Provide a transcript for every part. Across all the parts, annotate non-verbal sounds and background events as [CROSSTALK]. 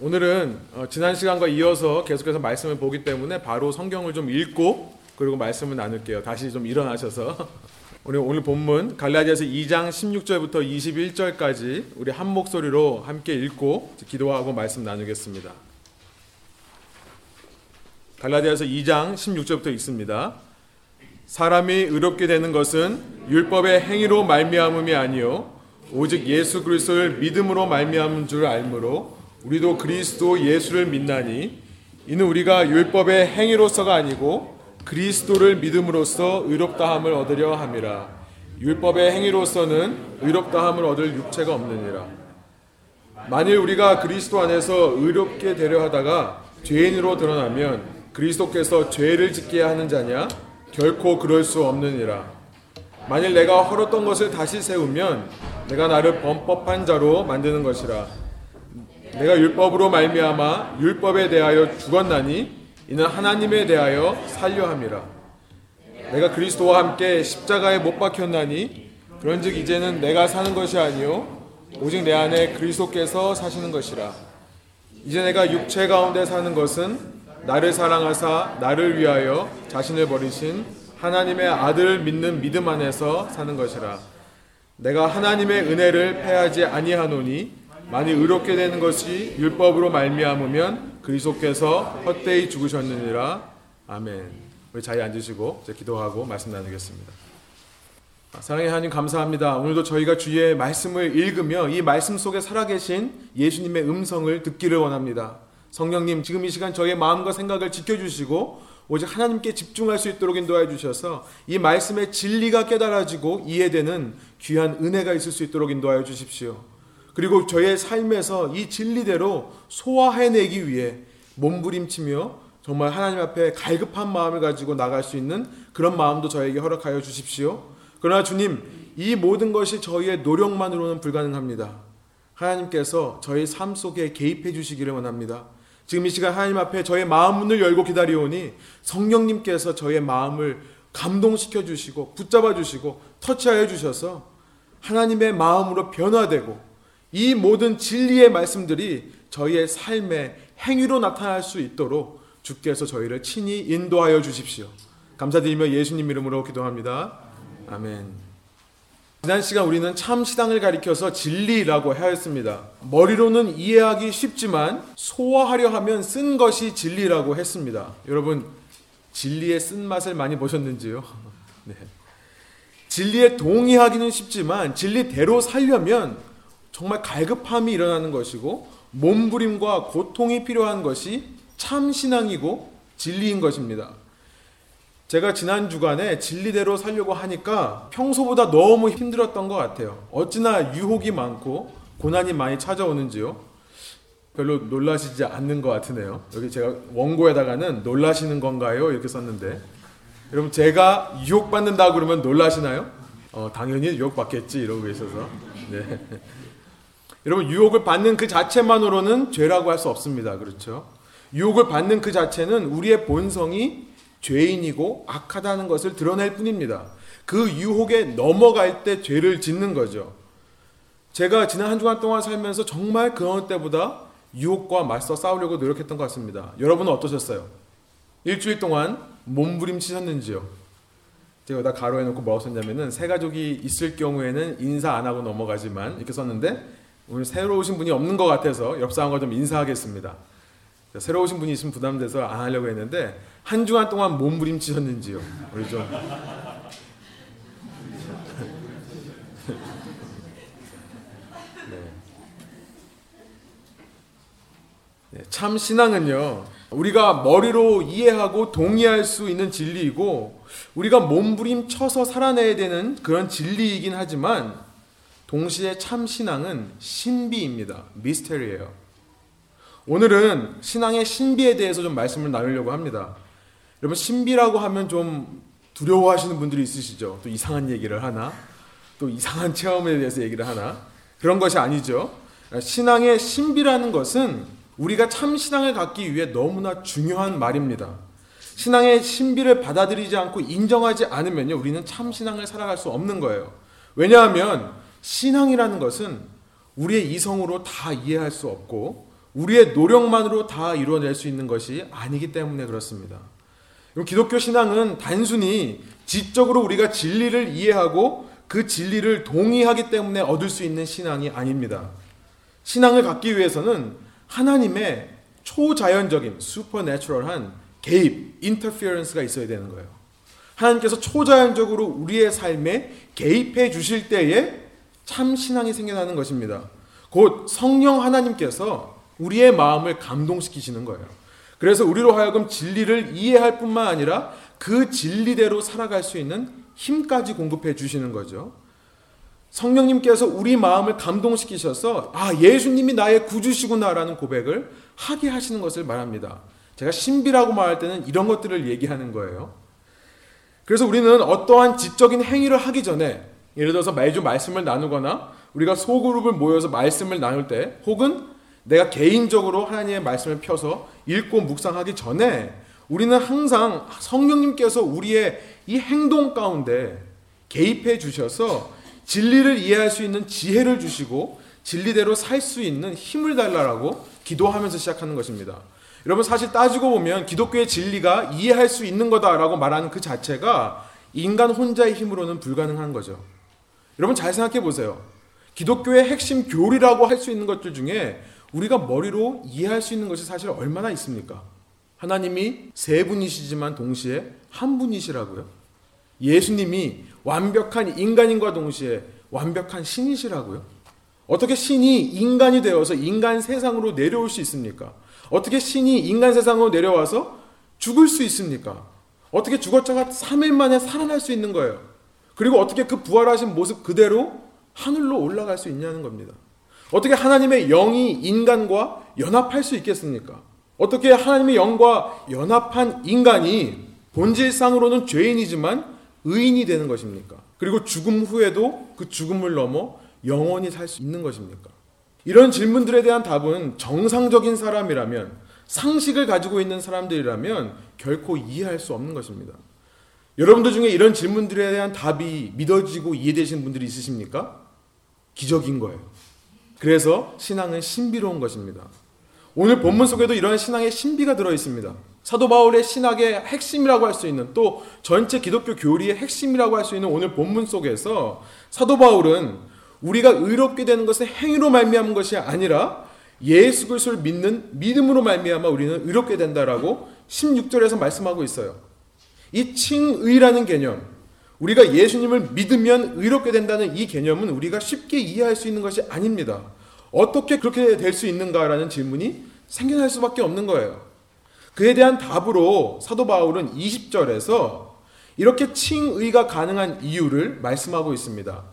오늘은 어, 지난 시간과 이어서 계속해서 말씀을 보기 때문에 바로 성경을 좀 읽고 그리고 말씀을 나눌게요. 다시 좀 일어나셔서 [LAUGHS] 우리 오늘 본문 갈라디아서 2장 16절부터 21절까지 우리 한 목소리로 함께 읽고 기도하고 말씀 나누겠습니다. 갈라디아서 2장 16절부터 있습니다. 사람이 의롭게 되는 것은 율법의 행위로 말미암음이 아니요 오직 예수 그리스도를 믿음으로 말미암은 줄 알므로 우리도 그리스도 예수를 믿나니 이는 우리가 율법의 행위로서가 아니고 그리스도를 믿음으로써 의롭다함을 얻으려 함이라. 율법의 행위로서는 의롭다함을 얻을 육체가 없느니라. 만일 우리가 그리스도 안에서 의롭게 되려 하다가 죄인으로 드러나면 그리스도께서 죄를 짓게 하는 자냐? 결코 그럴 수 없느니라. 만일 내가 헐었던 것을 다시 세우면 내가 나를 범법한 자로 만드는 것이라 내가 율법으로 말미암아 율법에 대하여 죽었나니 이는 하나님에 대하여 살려 함이라. 내가 그리스도와 함께 십자가에 못 박혔나니 그런즉 이제는 내가 사는 것이 아니요 오직 내 안에 그리스도께서 사시는 것이라. 이제 내가 육체 가운데 사는 것은 나를 사랑하사 나를 위하여 자신을 버리신 하나님의 아들을 믿는 믿음 안에서 사는 것이라. 내가 하나님의 은혜를 패하지 아니하노니 만일 의롭게 되는 것이 율법으로 말미암으면 그리스도께서 헛되이 죽으셨느니라 아멘. 우리 자리에 앉으시고 이제 기도하고 말씀 나누겠습니다. 사랑의 하나님 감사합니다. 오늘도 저희가 주의 말씀을 읽으며 이 말씀 속에 살아계신 예수님의 음성을 듣기를 원합니다. 성령님 지금 이 시간 저의 마음과 생각을 지켜주시고 오직 하나님께 집중할 수 있도록 인도해 주셔서 이 말씀의 진리가 깨달아지고 이해되는 귀한 은혜가 있을 수 있도록 인도하여 주십시오. 그리고 저의 삶에서 이 진리대로 소화해내기 위해 몸부림치며 정말 하나님 앞에 갈급한 마음을 가지고 나갈 수 있는 그런 마음도 저에게 허락하여 주십시오. 그러나 주님, 이 모든 것이 저희의 노력만으로는 불가능합니다. 하나님께서 저희 삶 속에 개입해 주시기를 원합니다. 지금 이 시간 하나님 앞에 저의 마음 문을 열고 기다리오니 성령님께서 저의 마음을 감동시켜 주시고 붙잡아 주시고 터치하여 주셔서 하나님의 마음으로 변화되고 이 모든 진리의 말씀들이 저희의 삶의 행위로 나타날 수 있도록 주께서 저희를 친히 인도하여 주십시오. 감사드리며 예수님 이름으로 기도합니다. 아멘. 지난 시간 우리는 참 신앙을 가리켜서 진리라고 하였습니다. 머리로는 이해하기 쉽지만 소화하려 하면 쓴 것이 진리라고 했습니다. 여러분 진리의 쓴맛을 많이 보셨는지요? [LAUGHS] 네. 진리에 동의하기는 쉽지만 진리대로 살려면 정말 갈급함이 일어나는 것이고 몸부림과 고통이 필요한 것이 참 신앙이고 진리인 것입니다. 제가 지난 주간에 진리대로 살려고 하니까 평소보다 너무 힘들었던 것 같아요. 어찌나 유혹이 많고 고난이 많이 찾아오는지요. 별로 놀라시지 않는 것 같으네요. 여기 제가 원고에다가는 놀라시는 건가요? 이렇게 썼는데 여러분 제가 유혹받는다 그러면 놀라시나요? 어, 당연히 유혹받겠지 이러고 계셔서 네. 여러분 유혹을 받는 그 자체만으로는 죄라고 할 수 없습니다. 그렇죠? 유혹을 받는 그 자체는 우리의 본성이 죄인이고 악하다는 것을 드러낼 뿐입니다. 그 유혹에 넘어갈 때 죄를 짓는 거죠. 제가 지난 한 주간 동안 살면서 정말 그 어느 때보다 유혹과 맞서 싸우려고 노력했던 것 같습니다. 여러분은 어떠셨어요? 일주일 동안 몸부림치셨는지요? 제가 다 가로해놓고 뭐라고 썼냐면은 새 가족이 있을 경우에는 인사 안 하고 넘어가지만 이렇게 썼는데 오늘 새로 오신 분이 없는 것 같아서 옆 사람과 좀 인사하겠습니다. 새로 오신 분이 있으면 부담돼서 안 하려고 했는데 한 주간 동안 몸부림치셨는지요? 우리 좀 네. 네, 참 신앙은요 우리가 머리로 이해하고 동의할 수 있는 진리이고 우리가 몸부림쳐서 살아내야 되는 그런 진리이긴 하지만 동시에 참 신앙은 신비입니다. 미스테리예요. 오늘은 신앙의 신비에 대해서 좀 말씀을 나누려고 합니다. 여러분 신비라고 하면 좀 두려워하시는 분들이 있으시죠. 또 이상한 얘기를 하나, 또 이상한 체험에 대해서 얘기를 하나 그런 것이 아니죠. 신앙의 신비라는 것은 우리가 참 신앙을 갖기 위해 너무나 중요한 말입니다. 신앙의 신비를 받아들이지 않고 인정하지 않으면요, 우리는 참 신앙을 살아갈 수 없는 거예요. 왜냐하면 신앙이라는 것은 우리의 이성으로 다 이해할 수 없고 우리의 노력만으로 다 이루어낼 수 있는 것이 아니기 때문에 그렇습니다. 기독교 신앙은 단순히 지적으로 우리가 진리를 이해하고 그 진리를 동의하기 때문에 얻을 수 있는 신앙이 아닙니다. 신앙을 갖기 위해서는 하나님의 초자연적인 슈퍼내추럴한 개입, 인터피어런스가 있어야 되는 거예요. 하나님께서 초자연적으로 우리의 삶에 개입해 주실 때에 참 신앙이 생겨나는 것입니다. 곧 성령 하나님께서 우리의 마음을 감동시키시는 거예요. 그래서 우리로 하여금 진리를 이해할 뿐만 아니라 그 진리대로 살아갈 수 있는 힘까지 공급해 주시는 거죠. 성령님께서 우리 마음을 감동시키셔서 아 예수님이 나의 구주시구나라는 고백을 하게 하시는 것을 말합니다. 제가 신비라고 말할 때는 이런 것들을 얘기하는 거예요. 그래서 우리는 어떠한 지적인 행위를 하기 전에 예를 들어서 매주 말씀을 나누거나 우리가 소그룹을 모여서 말씀을 나눌 때 혹은 내가 개인적으로 하나님의 말씀을 펴서 읽고 묵상하기 전에 우리는 항상 성령님께서 우리의 이 행동 가운데 개입해 주셔서 진리를 이해할 수 있는 지혜를 주시고 진리대로 살 수 있는 힘을 달라라고 기도하면서 시작하는 것입니다. 여러분 사실 따지고 보면 기독교의 진리가 이해할 수 있는 거다라고 말하는 그 자체가 인간 혼자의 힘으로는 불가능한 거죠. 여러분 잘 생각해 보세요. 기독교의 핵심 교리라고 할 수 있는 것들 중에 우리가 머리로 이해할 수 있는 것이 사실 얼마나 있습니까? 하나님이 세 분이시지만 동시에 한 분이시라고요. 예수님이 완벽한 인간인과 동시에 완벽한 신이시라고요. 어떻게 신이 인간이 되어서 인간 세상으로 내려올 수 있습니까? 어떻게 신이 인간 세상으로 내려와서 죽을 수 있습니까? 어떻게 죽었자가 3일 만에 살아날 수 있는 거예요? 그리고 어떻게 그 부활하신 모습 그대로 하늘로 올라갈 수 있냐는 겁니다. 어떻게 하나님의 영이 인간과 연합할 수 있겠습니까? 어떻게 하나님의 영과 연합한 인간이 본질상으로는 죄인이지만 의인이 되는 것입니까? 그리고 죽음 후에도 그 죽음을 넘어 영원히 살 수 있는 것입니까? 이런 질문들에 대한 답은 정상적인 사람이라면 상식을 가지고 있는 사람들이라면 결코 이해할 수 없는 것입니다. 여러분들 중에 이런 질문들에 대한 답이 믿어지고 이해되시는 분들이 있으십니까? 기적인 거예요. 그래서 신앙은 신비로운 것입니다. 오늘 본문 속에도 이런 신앙의 신비가 들어 있습니다. 사도 바울의 신학의 핵심이라고 할 수 있는 또 전체 기독교 교리의 핵심이라고 할 수 있는 오늘 본문 속에서 사도 바울은 우리가 의롭게 되는 것은 행위로 말미암은 것이 아니라 예수 그리스도를 믿는 믿음으로 말미암아 우리는 의롭게 된다라고 16절에서 말씀하고 있어요. 이 칭의라는 개념, 우리가 예수님을 믿으면 의롭게 된다는 이 개념은 우리가 쉽게 이해할 수 있는 것이 아닙니다. 어떻게 그렇게 될 수 있는가라는 질문이 생겨날 수밖에 없는 거예요. 그에 대한 답으로 사도 바울은 20절에서 이렇게 칭의가 가능한 이유를 말씀하고 있습니다.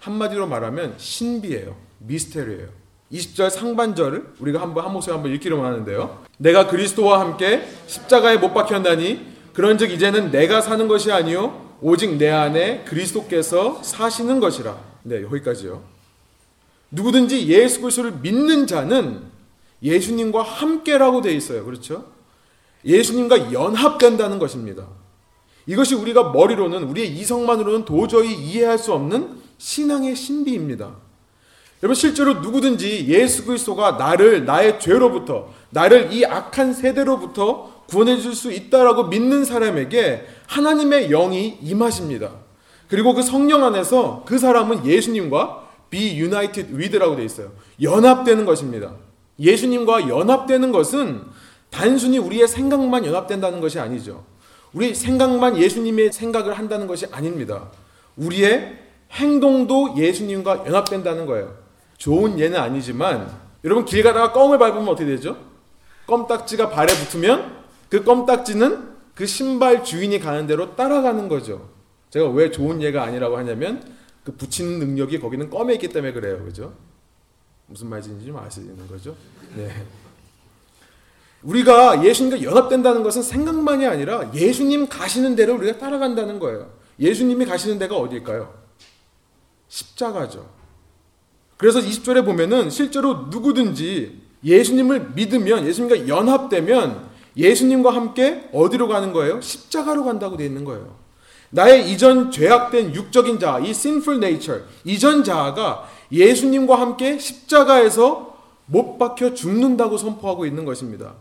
한마디로 말하면 신비예요. 미스테리예요. 20절 상반절을 우리가 한번 한 목소리 한번 읽기로 하는데요. 내가 그리스도와 함께 십자가에 못 박혔나니 그런즉 이제는 내가 사는 것이 아니요 오직 내 안에 그리스도께서 사시는 것이라. 네, 여기까지요. 누구든지 예수 그리스도를 믿는 자는 예수님과 함께라고 되어 있어요. 그렇죠? 예수님과 연합된다는 것입니다. 이것이 우리가 머리로는 우리의 이성만으로는 도저히 이해할 수 없는 신앙의 신비입니다. 여러분 실제로 누구든지 예수 그리스도가 나를 나의 죄로부터 나를 이 악한 세대로부터 구원해 줄 수 있다라고 믿는 사람에게 하나님의 영이 임하십니다. 그리고 그 성령 안에서 그 사람은 예수님과 be united with라고 되어 있어요. 연합되는 것입니다. 예수님과 연합되는 것은 단순히 우리의 생각만 연합된다는 것이 아니죠. 우리 생각만 예수님의 생각을 한다는 것이 아닙니다. 우리의 행동도 예수님과 연합된다는 거예요. 좋은 예는 아니지만 여러분 길 가다가 껌을 밟으면 어떻게 되죠? 껌딱지가 발에 붙으면 그 껌딱지는 그 신발 주인이 가는 대로 따라가는 거죠. 제가 왜 좋은 예가 아니라고 하냐면 그 붙이는 능력이 거기는 껌에 있기 때문에 그래요. 그죠? 무슨 말인지 좀 아시는 거죠? 네. 우리가 예수님과 연합된다는 것은 생각만이 아니라 예수님 가시는 대로 우리가 따라간다는 거예요. 예수님이 가시는 데가 어디일까요? 십자가죠. 그래서 20절에 보면은 실제로 누구든지 예수님을 믿으면 예수님과 연합되면 예수님과 함께 어디로 가는 거예요? 십자가로 간다고 되어 있는 거예요. 나의 이전 죄악된 육적인 자아, 이 sinful nature, 이전 자아가 예수님과 함께 십자가에서 못 박혀 죽는다고 선포하고 있는 것입니다.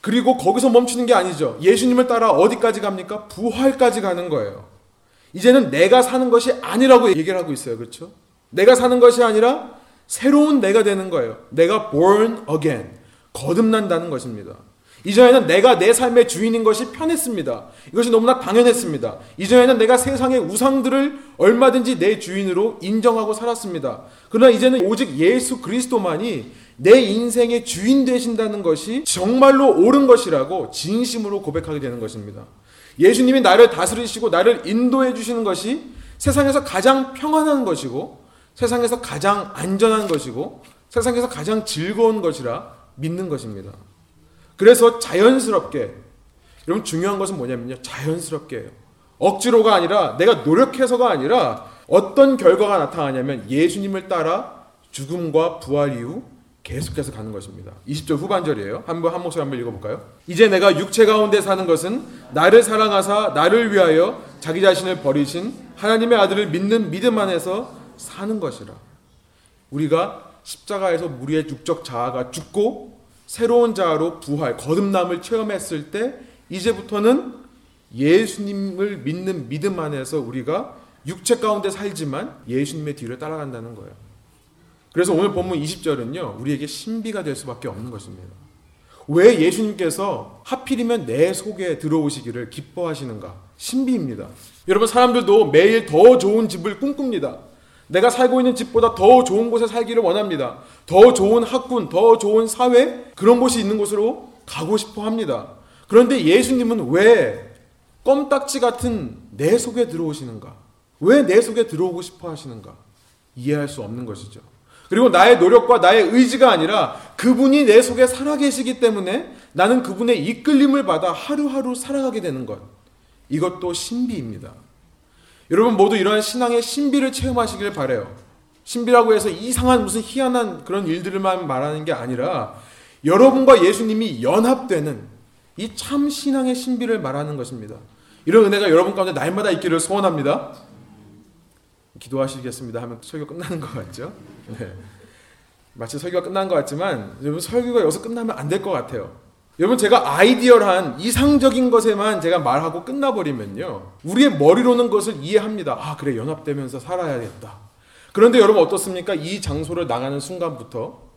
그리고 거기서 멈추는 게 아니죠. 예수님을 따라 어디까지 갑니까? 부활까지 가는 거예요. 이제는 내가 사는 것이 아니라고 얘기를 하고 있어요. 그렇죠? 내가 사는 것이 아니라 새로운 내가 되는 거예요. 내가 born again. 거듭난다는 것입니다. 이전에는 내가 내 삶의 주인인 것이 편했습니다. 이것이 너무나 당연했습니다. 이전에는 내가 세상의 우상들을 얼마든지 내 주인으로 인정하고 살았습니다. 그러나 이제는 오직 예수 그리스도만이 내 인생의 주인 되신다는 것이 정말로 옳은 것이라고 진심으로 고백하게 되는 것입니다. 예수님이 나를 다스리시고 나를 인도해 주시는 것이 세상에서 가장 평안한 것이고 세상에서 가장 안전한 것이고 세상에서 가장 즐거운 것이라 믿는 것입니다. 그래서 자연스럽게 여러분 중요한 것은 뭐냐면요. 자연스럽게 해요. 억지로가 아니라 내가 노력해서가 아니라 어떤 결과가 나타나냐면 예수님을 따라 죽음과 부활 이후 계속해서 가는 것입니다. 20절 후반절이에요. 한번 한 목소리 한번 읽어볼까요? 이제 내가 육체 가운데 사는 것은 나를 사랑하사 나를 위하여 자기 자신을 버리신 하나님의 아들을 믿는 믿음 안에서 사는 것이라. 우리가 십자가에서 우리의 육적 자아가 죽고 새로운 자아로 부활, 거듭남을 체험했을 때 이제부터는 예수님을 믿는 믿음 안에서 우리가 육체 가운데 살지만 예수님의 뒤를 따라간다는 거예요. 그래서 오늘 본문 20절은요, 우리에게 신비가 될 수밖에 없는 것입니다. 왜 예수님께서 하필이면 내 속에 들어오시기를 기뻐하시는가? 신비입니다. 여러분, 사람들도 매일 더 좋은 집을 꿈꿉니다. 내가 살고 있는 집보다 더 좋은 곳에 살기를 원합니다. 더 좋은 학군, 더 좋은 사회, 그런 곳이 있는 곳으로 가고 싶어 합니다. 그런데 예수님은 왜 껌딱지 같은 내 속에 들어오시는가? 왜 내 속에 들어오고 싶어 하시는가? 이해할 수 없는 것이죠. 그리고 나의 노력과 나의 의지가 아니라 그분이 내 속에 살아계시기 때문에 나는 그분의 이끌림을 받아 하루하루 살아가게 되는 것. 이것도 신비입니다. 여러분 모두 이러한 신앙의 신비를 체험하시길 바래요. 신비라고 해서 이상한 무슨 희한한 그런 일들만 말하는 게 아니라 여러분과 예수님이 연합되는 이 참 신앙의 신비를 말하는 것입니다. 이런 은혜가 여러분 가운데 날마다 있기를 소원합니다. 기도하시겠습니다 하면 설교 끝나는 것 같죠? 네. 마치 설교가 끝난 것 같지만 여러분 설교가 여기서 끝나면 안 될 것 같아요. 여러분 제가 아이디어한 이상적인 것에만 제가 말하고 끝나버리면요. 우리의 머리로는 것을 이해합니다. 아 그래 연합되면서 살아야겠다. 그런데 여러분 어떻습니까? 이 장소를 나가는 순간부터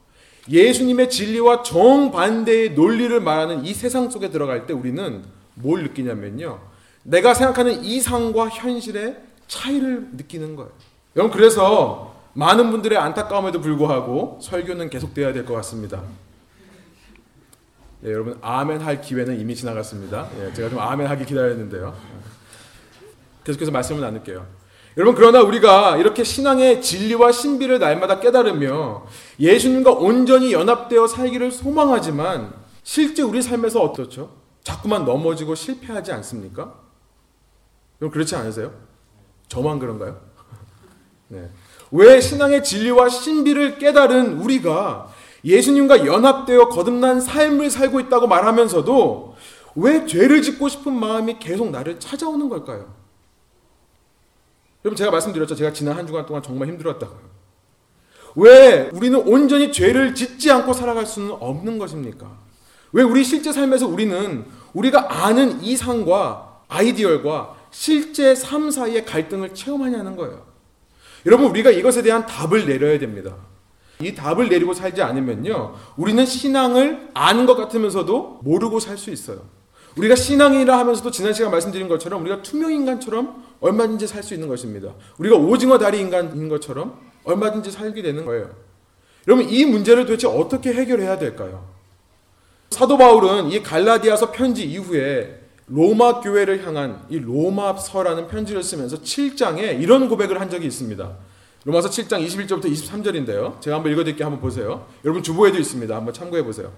예수님의 진리와 정반대의 논리를 말하는 이 세상 속에 들어갈 때 우리는 뭘 느끼냐면요. 내가 생각하는 이상과 현실의 차이를 느끼는 거예요. 여러분 그래서 많은 분들의 안타까움에도 불구하고 설교는 계속돼야 될 것 같습니다. 네, 여러분 아멘 할 기회는 이미 지나갔습니다. 예, 제가 좀 아멘 하기 기다렸는데요. 계속해서 말씀을 나눌게요. 여러분 그러나 우리가 이렇게 신앙의 진리와 신비를 날마다 깨달으며 예수님과 온전히 연합되어 살기를 소망하지만 실제 우리 삶에서 어떻죠? 자꾸만 넘어지고 실패하지 않습니까? 여러분 그렇지 않으세요? 저만 그런가요? 네. 왜 신앙의 진리와 신비를 깨달은 우리가 예수님과 연합되어 거듭난 삶을 살고 있다고 말하면서도 왜 죄를 짓고 싶은 마음이 계속 나를 찾아오는 걸까요? 여러분 제가 말씀드렸죠. 제가 지난 한 주간 동안 정말 힘들었다고요. 왜 우리는 온전히 죄를 짓지 않고 살아갈 수는 없는 것입니까? 왜 우리 실제 삶에서 우리는 우리가 아는 이상과 아이디얼과 실제 삶 사이의 갈등을 체험하냐는 거예요. 여러분 우리가 이것에 대한 답을 내려야 됩니다. 이 답을 내리고 살지 않으면요. 우리는 신앙을 아는 것 같으면서도 모르고 살 수 있어요. 우리가 신앙이라 하면서도 지난 시간 말씀드린 것처럼 우리가 투명 인간처럼 얼마든지 살 수 있는 것입니다. 우리가 오징어 다리 인간인 것처럼 얼마든지 살게 되는 거예요. 여러분 이 문제를 도대체 어떻게 해결해야 될까요? 사도 바울은 이 갈라디아서 편지 이후에 로마 교회를 향한 이 로마서라는 편지를 쓰면서 7장에 이런 고백을 한 적이 있습니다. 로마서 7장 21절부터 23절인데요. 제가 한번 읽어드릴게요. 한번 보세요. 여러분 주보에도 있습니다. 한번 참고해 보세요.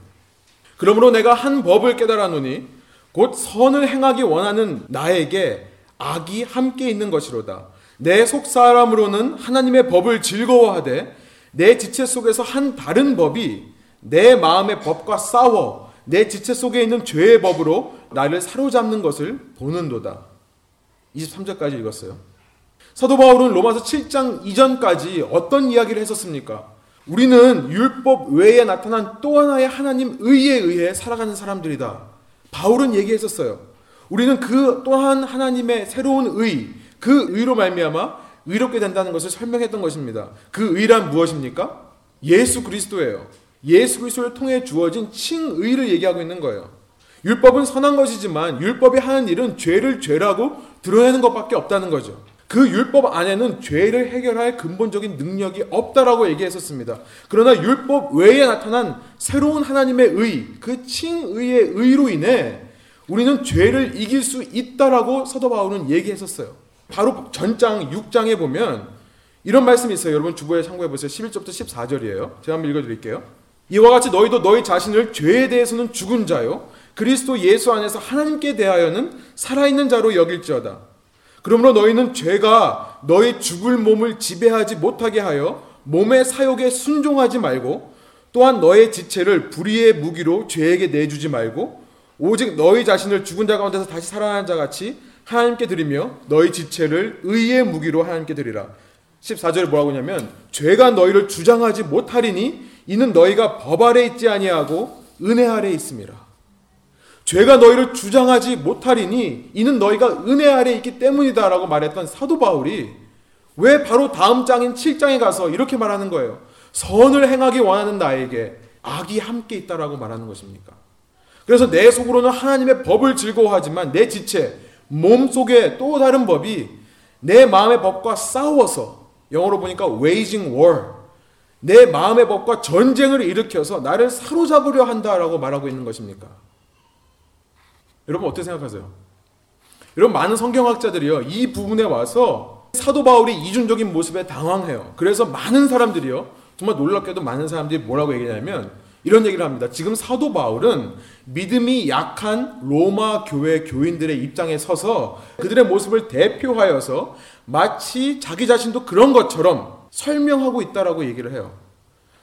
그러므로 내가 한 법을 깨달아노니 곧 선을 행하기 원하는 나에게 악이 함께 있는 것이로다. 내 속사람으로는 하나님의 법을 즐거워하되 내 지체 속에서 한 다른 법이 내 마음의 법과 싸워 내 지체 속에 있는 죄의 법으로 나를 사로잡는 것을 보는도다. 23절까지 읽었어요. 사도 바울은 로마서 7장 이전까지 어떤 이야기를 했었습니까? 우리는 율법 외에 나타난 또 하나의 하나님 의에 의해 살아가는 사람들이다. 바울은 얘기했었어요. 우리는 그 또한 하나님의 새로운 의, 그 의로 말미암아 의롭게 된다는 것을 설명했던 것입니다. 그 의란 무엇입니까? 예수 그리스도예요. 예수 그리스도를 통해 주어진 칭의를 얘기하고 있는 거예요. 율법은 선한 것이지만 율법이 하는 일은 죄를 죄라고 드러내는 것밖에 없다는 거죠. 그 율법 안에는 죄를 해결할 근본적인 능력이 없다라고 얘기했었습니다. 그러나 율법 외에 나타난 새로운 하나님의 의, 그 칭의의 의로 인해 우리는 죄를 이길 수 있다라고 사도 바울은 얘기했었어요. 바로 전장 6장에 보면 이런 말씀이 있어요. 여러분 주보에 참고해 보세요. 11절부터 14절이에요. 제가 한번 읽어 드릴게요. 이와 같이 너희도 너희 자신을 죄에 대해서는 죽은 자요 그리스도 예수 안에서 하나님께 대하여는 살아있는 자로 여길지어다. 그러므로 너희는 죄가 너희 죽을 몸을 지배하지 못하게 하여 몸의 사욕에 순종하지 말고 또한 너의 지체를 불의의 무기로 죄에게 내주지 말고 오직 너희 자신을 죽은 자 가운데서 다시 살아난 자 같이 하나님께 드리며 너희 지체를 의의 무기로 하나님께 드리라. 14절에 뭐라고 하냐면 죄가 너희를 주장하지 못하리니 이는 너희가 법 아래 있지 아니하고 은혜 아래 있습니다. 죄가 너희를 주장하지 못하리니 이는 너희가 은혜 아래 있기 때문이다라고 말했던 사도 바울이 왜 바로 다음 장인 7장에 가서 이렇게 말하는 거예요. 선을 행하기 원하는 나에게 악이 함께 있다라고 말하는 것입니까? 그래서 내 속으로는 하나님의 법을 즐거워하지만 내 지체, 몸 속에 또 다른 법이 내 마음의 법과 싸워서 영어로 보니까 waging war 내 마음의 법과 전쟁을 일으켜서 나를 사로잡으려 한다라고 말하고 있는 것입니까? 여러분 어떻게 생각하세요? 여러분 많은 성경학자들이요 이 부분에 와서 사도 바울이 이중적인 모습에 당황해요. 그래서 많은 사람들이요 정말 놀랍게도 많은 사람들이 뭐라고 얘기하냐면 이런 얘기를 합니다. 지금 사도 바울은 믿음이 약한 로마 교회 교인들의 입장에 서서 그들의 모습을 대표하여서 마치 자기 자신도 그런 것처럼 설명하고 있다라고 얘기를 해요.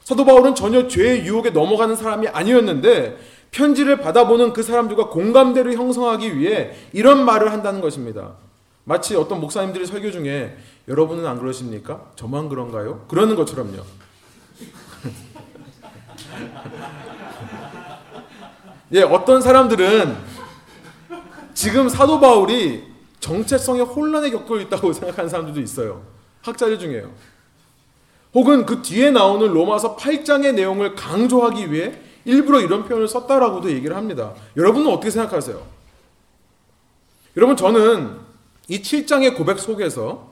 사도 바울은 전혀 죄의 유혹에 넘어가는 사람이 아니었는데 편지를 받아보는 그 사람들과 공감대를 형성하기 위해 이런 말을 한다는 것입니다. 마치 어떤 목사님들이 설교 중에 여러분은 안 그러십니까? 저만 그런가요? 그러는 것처럼요. [LAUGHS] 예, 어떤 사람들은 지금 사도 바울이 정체성의 혼란에 겪고 있다고 [LAUGHS] 생각하는 사람들도 있어요. 학자들 중에요. 혹은 그 뒤에 나오는 로마서 8장의 내용을 강조하기 위해 일부러 이런 표현을 썼다라고도 얘기를 합니다. 여러분은 어떻게 생각하세요? 여러분 저는 이 7장의 고백 속에서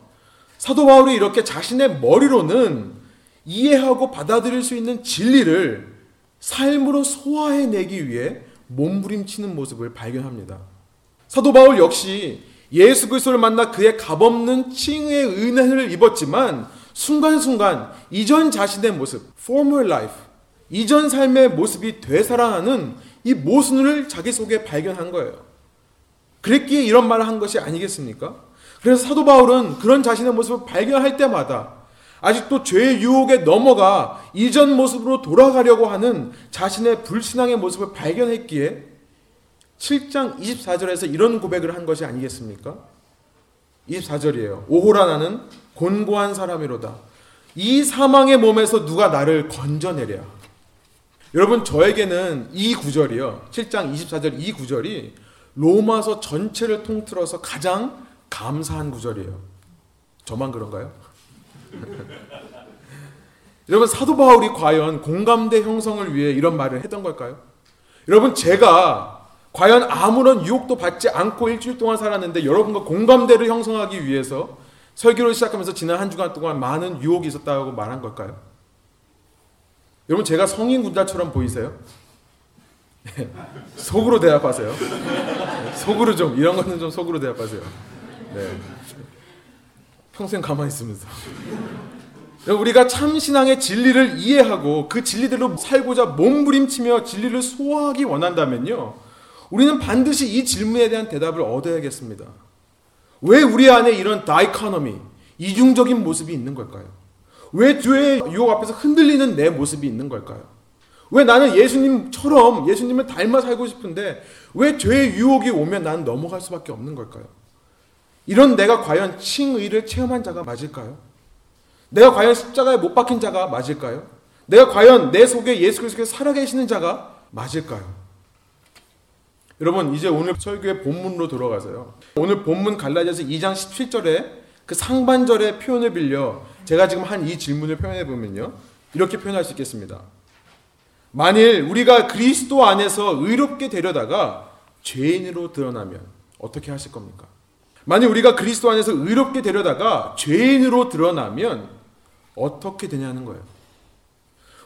사도 바울이 이렇게 자신의 머리로는 이해하고 받아들일 수 있는 진리를 삶으로 소화해내기 위해 몸부림치는 모습을 발견합니다. 사도 바울 역시 예수 그리스도를 만나 그의 값없는 칭의 은혜를 입었지만 순간순간 이전 자신의 모습, former life, 이전 삶의 모습이 되살아나는 이 모순을 자기 속에 발견한 거예요. 그랬기에 이런 말을 한 것이 아니겠습니까? 그래서 사도 바울은 그런 자신의 모습을 발견할 때마다 아직도 죄의 유혹에 넘어가 이전 모습으로 돌아가려고 하는 자신의 불신앙의 모습을 발견했기에 7장 24절에서 이런 고백을 한 것이 아니겠습니까? 24절이에요. 오호라 나는 곤고한 사람이로다. 이 사망의 몸에서 누가 나를 건져내랴. 여러분 저에게는 이 구절이요. 7장 24절 이 구절이 로마서 전체를 통틀어서 가장 감사한 구절이에요. 저만 그런가요? [LAUGHS] 여러분 사도 바울이 과연 공감대 형성을 위해 이런 말을 했던 걸까요? 여러분 제가 과연 아무런 유혹도 받지 않고 일주일 동안 살았는데 여러분과 공감대를 형성하기 위해서 설교를 시작하면서 지난 한 주간 동안 많은 유혹이 있었다고 말한 걸까요? 여러분 제가 성인 군자처럼 보이세요? [LAUGHS] 속으로 대답하세요. 속으로 좀 이런 거는 좀 속으로 대답하세요. 네. 평생 가만히 있으면서. 우리가 참 신앙의 진리를 이해하고 그 진리대로 살고자 몸부림치며 진리를 소화하기 원한다면요. 우리는 반드시 이 질문에 대한 대답을 얻어야겠습니다. 왜 우리 안에 이런 다이카노미, 이중적인 모습이 있는 걸까요? 왜 죄의 유혹 앞에서 흔들리는 내 모습이 있는 걸까요? 왜 나는 예수님처럼 예수님을 닮아 살고 싶은데 왜 죄의 유혹이 오면 나는 넘어갈 수밖에 없는 걸까요? 이런 내가 과연 칭의를 체험한 자가 맞을까요? 내가 과연 십자가에 못 박힌 자가 맞을까요? 내가 과연 내 속에 예수 그리스도께서 살아계시는 자가 맞을까요? 여러분 이제 오늘 설교의 본문으로 돌아가서요. 오늘 본문 갈라디아서 2장 17절에 그 상반절의 표현을 빌려 제가 지금 한 이 질문을 표현해 보면요. 이렇게 표현할 수 있겠습니다. 만일 우리가 그리스도 안에서 의롭게 되려다가 죄인으로 드러나면 어떻게 하실 겁니까? 만일 우리가 그리스도 안에서 의롭게 되려다가 죄인으로 드러나면 어떻게 되냐는 거예요.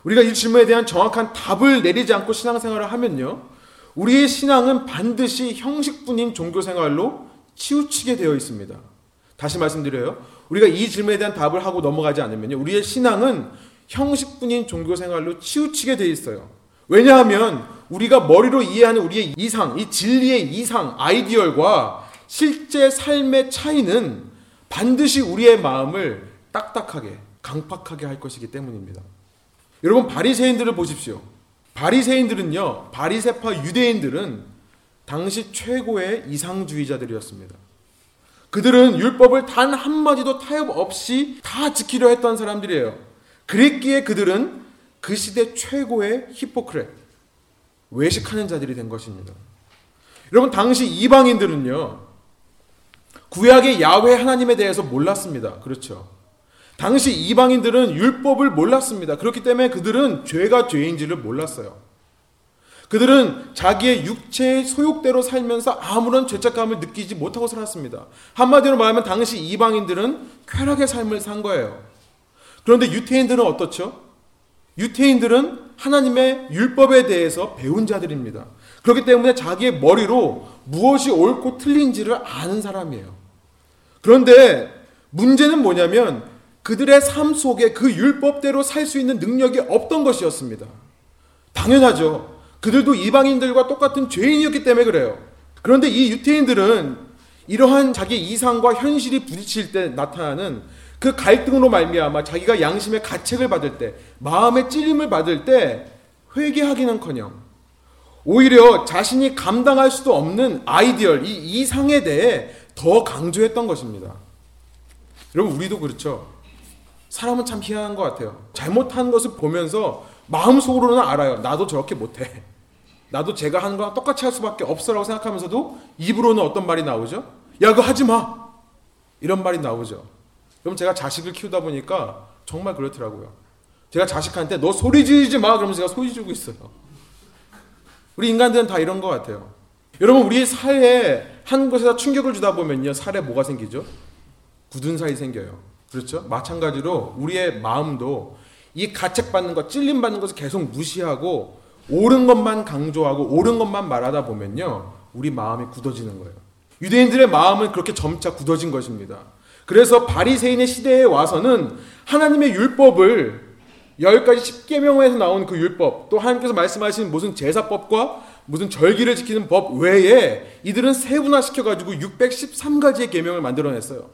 우리가 이 질문에 대한 정확한 답을 내리지 않고 신앙생활을 하면요. 우리의 신앙은 반드시 형식뿐인 종교생활로 치우치게 되어 있습니다. 다시 말씀드려요. 우리가 이 질문에 대한 답을 하고 넘어가지 않으면요. 우리의 신앙은 형식뿐인 종교 생활로 치우치게 되어 있어요. 왜냐하면 우리가 머리로 이해하는 우리의 이상, 이 진리의 이상, 아이디얼과 실제 삶의 차이는 반드시 우리의 마음을 딱딱하게, 강팍하게 할 것이기 때문입니다. 여러분 바리새인들을 보십시오. 바리새인들은요. 바리새파 유대인들은 당시 최고의 이상주의자들이었습니다. 그들은 율법을 단 한마디도 타협 없이 다 지키려 했던 사람들이에요. 그랬기에 그들은 그 시대 최고의 히포크레, 외식하는 자들이 된 것입니다. 여러분, 당시 이방인들은요, 구약의 야훼 하나님에 대해서 몰랐습니다. 그렇죠. 당시 이방인들은 율법을 몰랐습니다. 그렇기 때문에 그들은 죄가 죄인지를 몰랐어요. 그들은 자기의 육체의 소욕대로 살면서 아무런 죄책감을 느끼지 못하고 살았습니다. 한마디로 말하면 당시 이방인들은 쾌락의 삶을 산 거예요. 그런데 유태인들은 어떻죠? 유태인들은 하나님의 율법에 대해서 배운 자들입니다. 그렇기 때문에 자기의 머리로 무엇이 옳고 틀린지를 아는 사람이에요. 그런데 문제는 뭐냐면 그들의 삶 속에 그 율법대로 살 수 있는 능력이 없던 것이었습니다. 당연하죠. 그들도 이방인들과 똑같은 죄인이었기 때문에 그래요. 그런데 이 유태인들은 이러한 자기 이상과 현실이 부딪힐 때 나타나는 그 갈등으로 말미암아 자기가 양심의 가책을 받을 때, 마음의 찔림을 받을 때 회개하기는커녕 오히려 자신이 감당할 수도 없는 ideal, 이 이상에 대해 더 강조했던 것입니다. 여러분 우리도 그렇죠. 사람은 참 희한한 것 같아요. 잘못한 것을 보면서 마음속으로는 알아요. 나도 저렇게 못해. 나도 제가 하는 거랑 똑같이 할 수밖에 없어라고 생각하면서도 입으로는 어떤 말이 나오죠? 야, 그거 하지 마! 이런 말이 나오죠. 그럼 제가 자식을 키우다 보니까 정말 그렇더라고요. 제가 자식한테 너 소리 지르지 마! 그러면서 제가 소리 지르고 있어요. 우리 인간들은 다 이런 것 같아요. 여러분, 우리 살에 한 곳에다 충격을 주다 보면요. 살에 뭐가 생기죠? 굳은 살이 생겨요. 그렇죠? 마찬가지로 우리의 마음도 이 가책받는 것, 찔림받는 것을 계속 무시하고 옳은 것만 강조하고 옳은 것만 말하다 보면요. 우리 마음이 굳어지는 거예요. 유대인들의 마음은 그렇게 점차 굳어진 것입니다. 그래서 바리새인의 시대에 와서는 하나님의 율법을 열 가지 십계명에서 나온 그 율법, 또 하나님께서 말씀하신 무슨 제사법과 무슨 절기를 지키는 법 외에 이들은 세분화시켜 가지고 613가지의 계명을 만들어냈어요.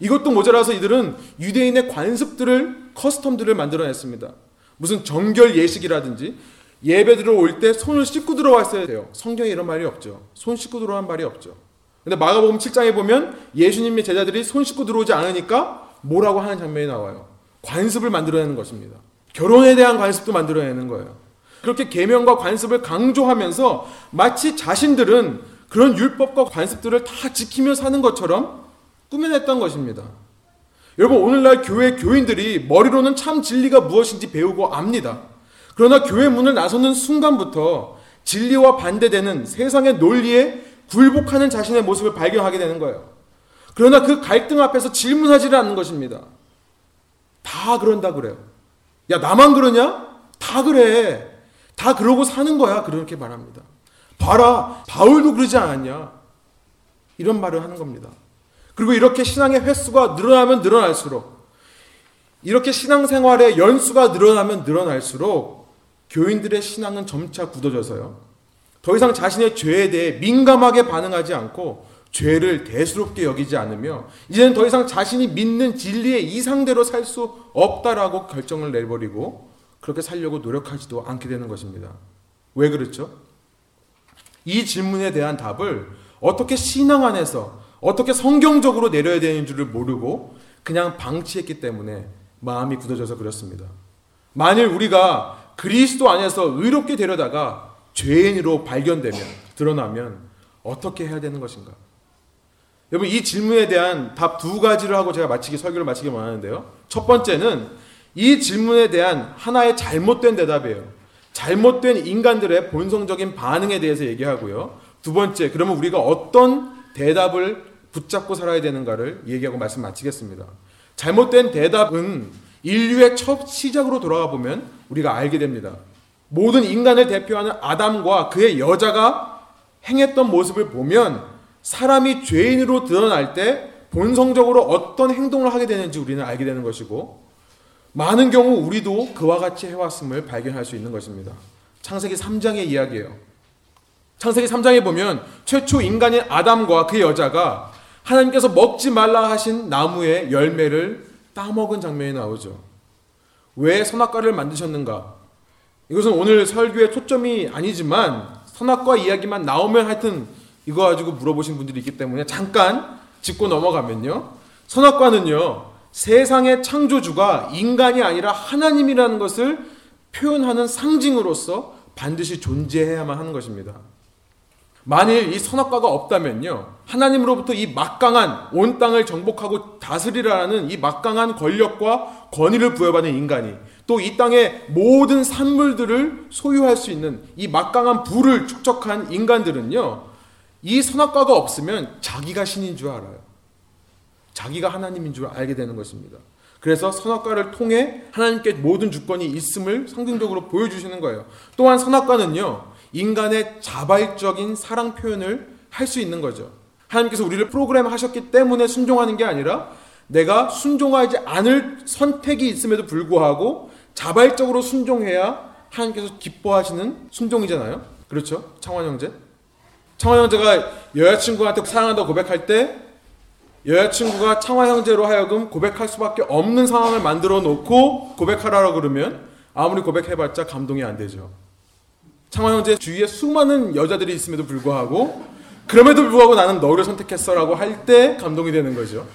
이것도 모자라서 이들은 유대인의 관습들을 커스텀들을 만들어냈습니다. 무슨 정결 예식이라든지 예배 들어올 때 손을 씻고 들어왔어야 돼요. 성경에 이런 말이 없죠. 손 씻고 들어오는 말이 없죠. 근데 마가복음 7장에 보면 예수님의 제자들이 손 씻고 들어오지 않으니까 뭐라고 하는 장면이 나와요. 관습을 만들어내는 것입니다. 결혼에 대한 관습도 만들어내는 거예요. 그렇게 계명과 관습을 강조하면서 마치 자신들은 그런 율법과 관습들을 다 지키며 사는 것처럼 꾸며냈던 것입니다. 여러분, 오늘날 교회 교인들이 머리로는 참 진리가 무엇인지 배우고 압니다. 그러나 교회 문을 나서는 순간부터 진리와 반대되는 세상의 논리에 굴복하는 자신의 모습을 발견하게 되는 거예요. 그러나 그 갈등 앞에서 질문하지를 않는 것입니다. 다 그런다 그래요. 야, 나만 그러냐? 다 그래. 다 그러고 사는 거야. 그렇게 말합니다. 봐라. 바울도 그러지 않았냐? 이런 말을 하는 겁니다. 그리고 이렇게 신앙의 횟수가 늘어나면 늘어날수록 이렇게 신앙생활의 연수가 늘어나면 늘어날수록 교인들의 신앙은 점차 굳어져서요. 더 이상 자신의 죄에 대해 민감하게 반응하지 않고 죄를 대수롭게 여기지 않으며 이제는 더 이상 자신이 믿는 진리의 이상대로 살 수 없다라고 결정을 내버리고 그렇게 살려고 노력하지도 않게 되는 것입니다. 왜 그렇죠? 이 질문에 대한 답을 어떻게 신앙 안에서 어떻게 성경적으로 내려야 되는 줄을 모르고 그냥 방치했기 때문에 마음이 굳어져서 그렇습니다. 만일 우리가 그리스도 안에서 의롭게 되려다가 죄인으로 발견되면 드러나면 어떻게 해야 되는 것인가? 여러분 이 질문에 대한 답 두 가지를 하고 제가 마치기 설교를 마치기 원하는데요. 첫 번째는 이 질문에 대한 하나의 잘못된 대답이에요. 잘못된 인간들의 본성적인 반응에 대해서 얘기하고요. 두 번째, 그러면 우리가 어떤 대답을 붙잡고 살아야 되는가를 얘기하고 말씀 마치겠습니다. 잘못된 대답은 인류의 첫 시작으로 돌아가 보면 우리가 알게 됩니다. 모든 인간을 대표하는 아담과 그의 여자가 행했던 모습을 보면 사람이 죄인으로 드러날 때 본성적으로 어떤 행동을 하게 되는지 우리는 알게 되는 것이고 많은 경우 우리도 그와 같이 해왔음을 발견할 수 있는 것입니다. 창세기 3장의 이야기예요. 창세기 3장에 보면 최초 인간인 아담과 그 여자가 하나님께서 먹지 말라 하신 나무의 열매를 따먹은 장면이 나오죠. 왜 선악과를 만드셨는가? 이것은 오늘 설교의 초점이 아니지만 선악과 이야기만 나오면 하여튼 이거 가지고 물어보신 분들이 있기 때문에 잠깐 짚고 넘어가면요. 선악과는요. 세상의 창조주가 인간이 아니라 하나님이라는 것을 표현하는 상징으로서 반드시 존재해야만 하는 것입니다. 만일 이 선악과가 없다면요. 하나님으로부터 이 막강한 온 땅을 정복하고 다스리라는 이 막강한 권력과 권위를 부여받은 인간이 또 이 땅의 모든 산물들을 소유할 수 있는 이 막강한 부를 축적한 인간들은요. 이 선악과가 없으면 자기가 신인 줄 알아요. 자기가 하나님인 줄 알게 되는 것입니다. 그래서 선악과를 통해 하나님께 모든 주권이 있음을 상징적으로 보여주시는 거예요. 또한 선악과는요, 인간의 자발적인 사랑 표현을 할 수 있는 거죠. 하나님께서 우리를 프로그램 하셨기 때문에 순종하는 게 아니라 내가 순종하지 않을 선택이 있음에도 불구하고 자발적으로 순종해야 하나님께서 기뻐하시는 순종이잖아요. 그렇죠? 창환 형제? 창환 형제가 여자친구한테 사랑한다고 고백할 때 여자친구가 창화 형제로 하여금 고백할 수밖에 없는 상황을 만들어 놓고 고백하라고 그러면 아무리 고백해봤자 감동이 안 되죠. 창화 형제 주위에 수많은 여자들이 있음에도 불구하고 그럼에도 불구하고 나는 너를 선택했어라고 할 때 감동이 되는 거죠.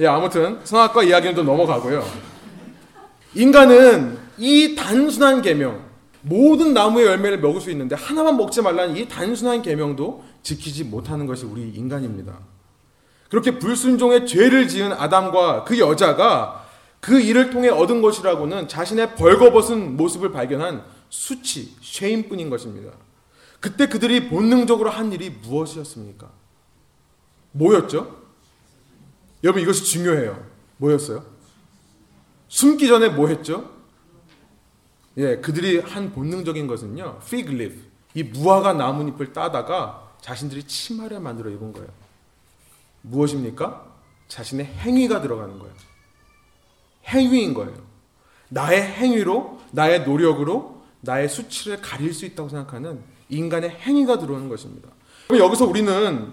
예, 아무튼 성악과 이야기는 좀 넘어가고요. 인간은 이 단순한 계명, 모든 나무의 열매를 먹을 수 있는데 하나만 먹지 말라는 이 단순한 계명도 지키지 못하는 것이 우리 인간입니다. 그렇게 불순종의 죄를 지은 아담과 그 여자가 그 일을 통해 얻은 것이라고는 자신의 벌거벗은 모습을 발견한 수치, 쉐임뿐인 것입니다. 그때 그들이 본능적으로 한 일이 무엇이었습니까? 뭐였죠? 여러분 이것이 중요해요. 뭐였어요? 숨기 전에 뭐 했죠? 예, 그들이 한 본능적인 것은요. fig leaf. 이 무화과 나뭇잎을 따다가 자신들이 치마를 만들어 입은 거예요. 무엇입니까? 자신의 행위가 들어가는 거예요. 행위인 거예요. 나의 행위로, 나의 노력으로 나의 수치를 가릴 수 있다고 생각하는 인간의 행위가 들어오는 것입니다. 여기서 우리는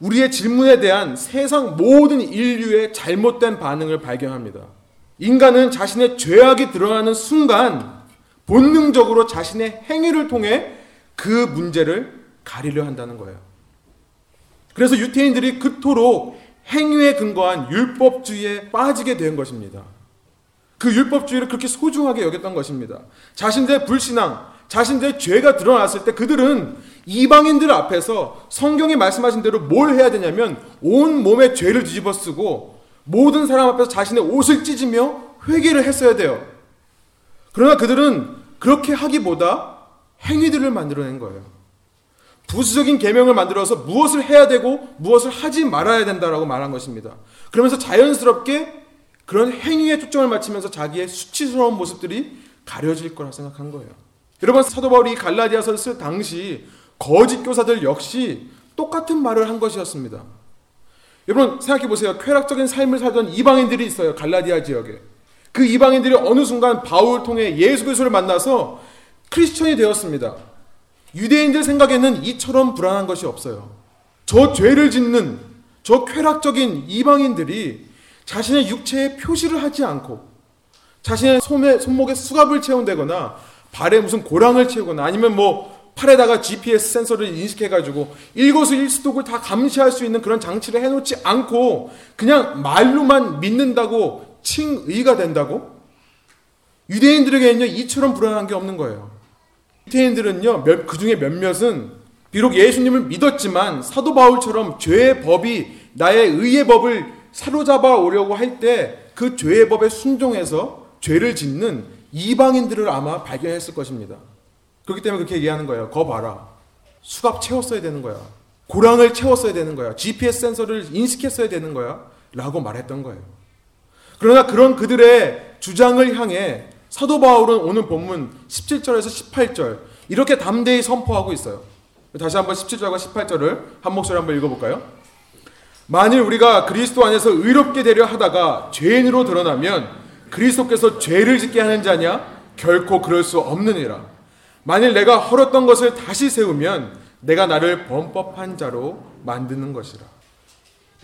우리의 질문에 대한 세상 모든 인류의 잘못된 반응을 발견합니다. 인간은 자신의 죄악이 드러나는 순간 본능적으로 자신의 행위를 통해 그 문제를 가리려 한다는 거예요. 그래서 유태인들이 그토록 행위에 근거한 율법주의에 빠지게 된 것입니다. 그 율법주의를 그렇게 소중하게 여겼던 것입니다. 자신들의 불신앙, 자신들의 죄가 드러났을 때 그들은 이방인들 앞에서 성경이 말씀하신 대로 뭘 해야 되냐면 온 몸에 죄를 뒤집어 쓰고 모든 사람 앞에서 자신의 옷을 찢으며 회개를 했어야 돼요. 그러나 그들은 그렇게 하기보다 행위들을 만들어낸 거예요. 부수적인 계명을 만들어서 무엇을 해야 되고 무엇을 하지 말아야 된다라고 말한 것입니다. 그러면서 자연스럽게 그런 행위에 초점을 맞추면서 자기의 수치스러운 모습들이 가려질 거라 생각한 거예요. 여러분 사도 바울이 갈라디아서를 쓸 당시 거짓 교사들 역시 똑같은 말을 한 것이었습니다. 여러분 생각해 보세요. 쾌락적인 삶을 살던 이방인들이 있어요. 갈라디아 지역에. 그 이방인들이 어느 순간 바울 통해 예수 그리스도를 만나서 크리스천이 되었습니다. 유대인들 생각에는 이처럼 불안한 것이 없어요. 저 죄를 짓는 저 쾌락적인 이방인들이 자신의 육체에 표시를 하지 않고 자신의 손에, 손목에 수갑을 채운다거나 발에 무슨 고랑을 채우거나 아니면 뭐 팔에다가 GPS 센서를 인식해가지고 일거수일투족을 다 감시할 수 있는 그런 장치를 해놓지 않고 그냥 말로만 믿는다고 칭의가 된다고? 유대인들에게는요 이처럼 불안한 게 없는 거예요. 유대인들은요 그 중에 몇몇은 비록 예수님을 믿었지만 사도 바울처럼 죄의 법이 나의 의의 법을 사로잡아 오려고 할 때 그 죄의 법에 순종해서 죄를 짓는 이방인들을 아마 발견했을 것입니다. 그렇기 때문에 그렇게 얘기하는 거예요. 거 봐라. 수갑 채웠어야 되는 거야. 고랑을 채웠어야 되는 거야. GPS 센서를 인식했어야 되는 거야. 라고 말했던 거예요. 그러나 그런 그들의 주장을 향해 사도 바울은 오늘 본문 17절에서 18절 이렇게 담대히 선포하고 있어요. 다시 한번 17절과 18절을 한 목소리 한번 읽어볼까요? 만일 우리가 그리스도 안에서 의롭게 되려 하다가 죄인으로 드러나면 그리스도께서 죄를 짓게 하는 자냐? 결코 그럴 수 없느니라. 만일 내가 헐었던 것을 다시 세우면 내가 나를 범법한 자로 만드는 것이라.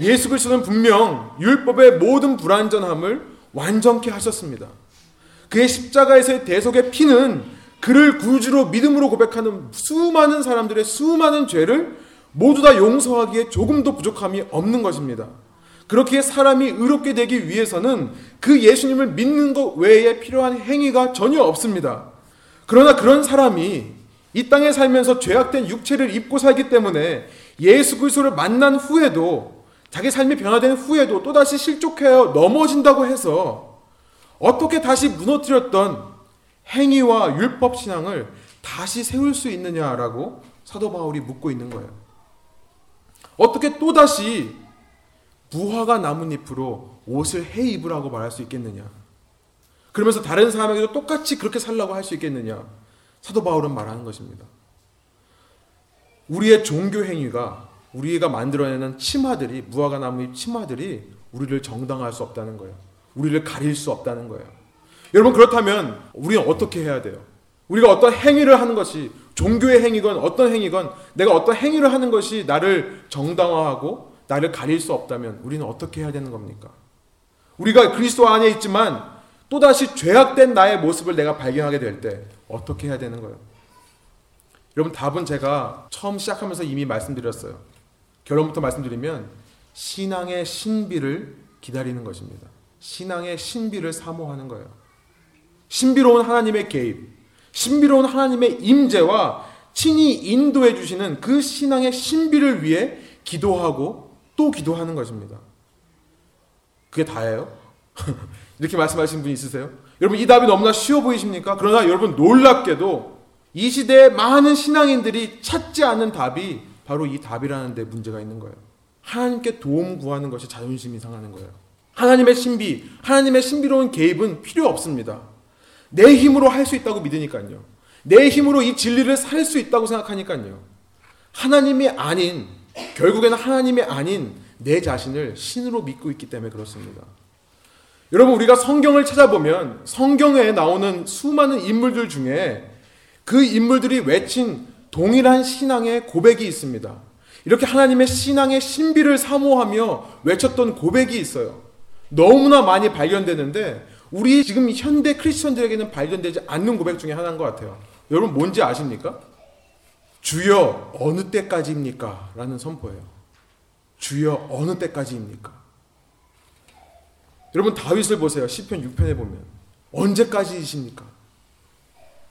예수 그리스도는 분명 율법의 모든 불완전함을 완전케 하셨습니다. 그의 십자가에서의 대속의 피는 그를 구주로 믿음으로 고백하는 수많은 사람들의 수많은 죄를 모두 다 용서하기에 조금도 부족함이 없는 것입니다. 그렇게 사람이 의롭게 되기 위해서는 그 예수님을 믿는 것 외에 필요한 행위가 전혀 없습니다. 그러나 그런 사람이 이 땅에 살면서 죄악된 육체를 입고 살기 때문에 예수 그리스도를 만난 후에도 자기 삶이 변화된 후에도 또다시 실족하여 넘어진다고 해서 어떻게 다시 무너뜨렸던 행위와 율법 신앙을 다시 세울 수 있느냐라고 사도 바울이 묻고 있는 거예요. 어떻게 또다시 무화과 나뭇잎으로 옷을 해 입으라고 말할 수 있겠느냐? 그러면서 다른 사람에게도 똑같이 그렇게 살라고 할 수 있겠느냐? 사도 바울은 말하는 것입니다. 우리의 종교 행위가 우리가 만들어내는 치마들이 무화과 나무잎 치마들이 우리를 정당할 수 없다는 거예요. 우리를 가릴 수 없다는 거예요. 여러분 그렇다면 우리는 어떻게 해야 돼요? 우리가 어떤 행위를 하는 것이 종교의 행위건 어떤 행위건 내가 어떤 행위를 하는 것이 나를 정당화하고 나를 가릴 수 없다면 우리는 어떻게 해야 되는 겁니까? 우리가 그리스도 안에 있지만 또다시 죄악된 나의 모습을 내가 발견하게 될 때 어떻게 해야 되는 거예요? 여러분 답은 제가 처음 시작하면서 이미 말씀드렸어요. 결론부터 말씀드리면 신앙의 신비를 기다리는 것입니다. 신앙의 신비를 사모하는 거예요. 신비로운 하나님의 개입, 신비로운 하나님의 임재와 친히 인도해 주시는 그 신앙의 신비를 위해 기도하고 또 기도하는 것입니다. 그게 다예요? [LAUGHS] 이렇게 말씀하신 분 있으세요? 여러분 이 답이 너무나 쉬워 보이십니까? 그러나 여러분 놀랍게도 이 시대의 많은 신앙인들이 찾지 않는 답이 바로 이 답이라는 데 문제가 있는 거예요. 하나님께 도움 구하는 것이 자존심이 상하는 거예요. 하나님의 신비, 하나님의 신비로운 개입은 필요 없습니다. 내 힘으로 할 수 있다고 믿으니까요. 내 힘으로 이 진리를 살 수 있다고 생각하니까요. 하나님이 아닌, 결국에는 하나님이 아닌 내 자신을 신으로 믿고 있기 때문에 그렇습니다. 여러분, 우리가 성경을 찾아보면 성경에 나오는 수많은 인물들 중에 그 인물들이 외친 동일한 신앙의 고백이 있습니다. 이렇게 하나님의 신앙의 신비를 사모하며 외쳤던 고백이 있어요. 너무나 많이 발견되는데 우리 지금 현대 크리스천들에게는 발견되지 않는 고백 중에 하나인 것 같아요. 여러분 뭔지 아십니까? 주여 어느 때까지입니까? 라는 선포예요. 주여 어느 때까지입니까? 여러분 다윗을 보세요. 시편 6편에 보면 언제까지이십니까?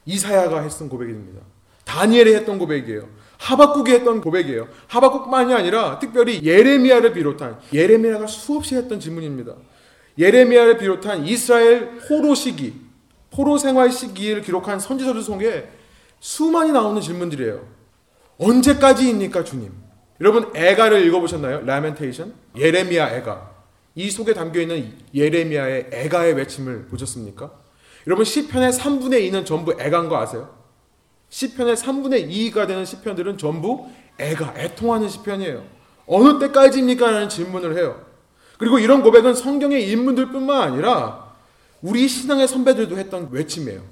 이사야가 했던 고백입니다. 다니엘이 했던 고백이에요. 하박국이 했던 고백이에요. 하박국만이 아니라 특별히 예레미야를 비롯한 예레미야가 수없이 했던 질문입니다. 예레미야를 비롯한 이스라엘 포로 시기, 포로 생활 시기를 기록한 선지서들 속에 수많이 나오는 질문들이에요. 언제까지입니까, 주님? 여러분 애가를 읽어보셨나요? 라멘테이션? 예레미야 애가. 이 속에 담겨 있는 예레미야의 애가의 외침을 보셨습니까? 여러분 시편의 3분의 2는 전부 애가인 거 아세요? 시편의 3분의 2가 되는 시편들은 전부 애가 애통하는 시편이에요. 어느 때까지입니까? 라는 질문을 해요. 그리고 이런 고백은 성경의 인물들뿐만 아니라 우리 신앙의 선배들도 했던 외침이에요.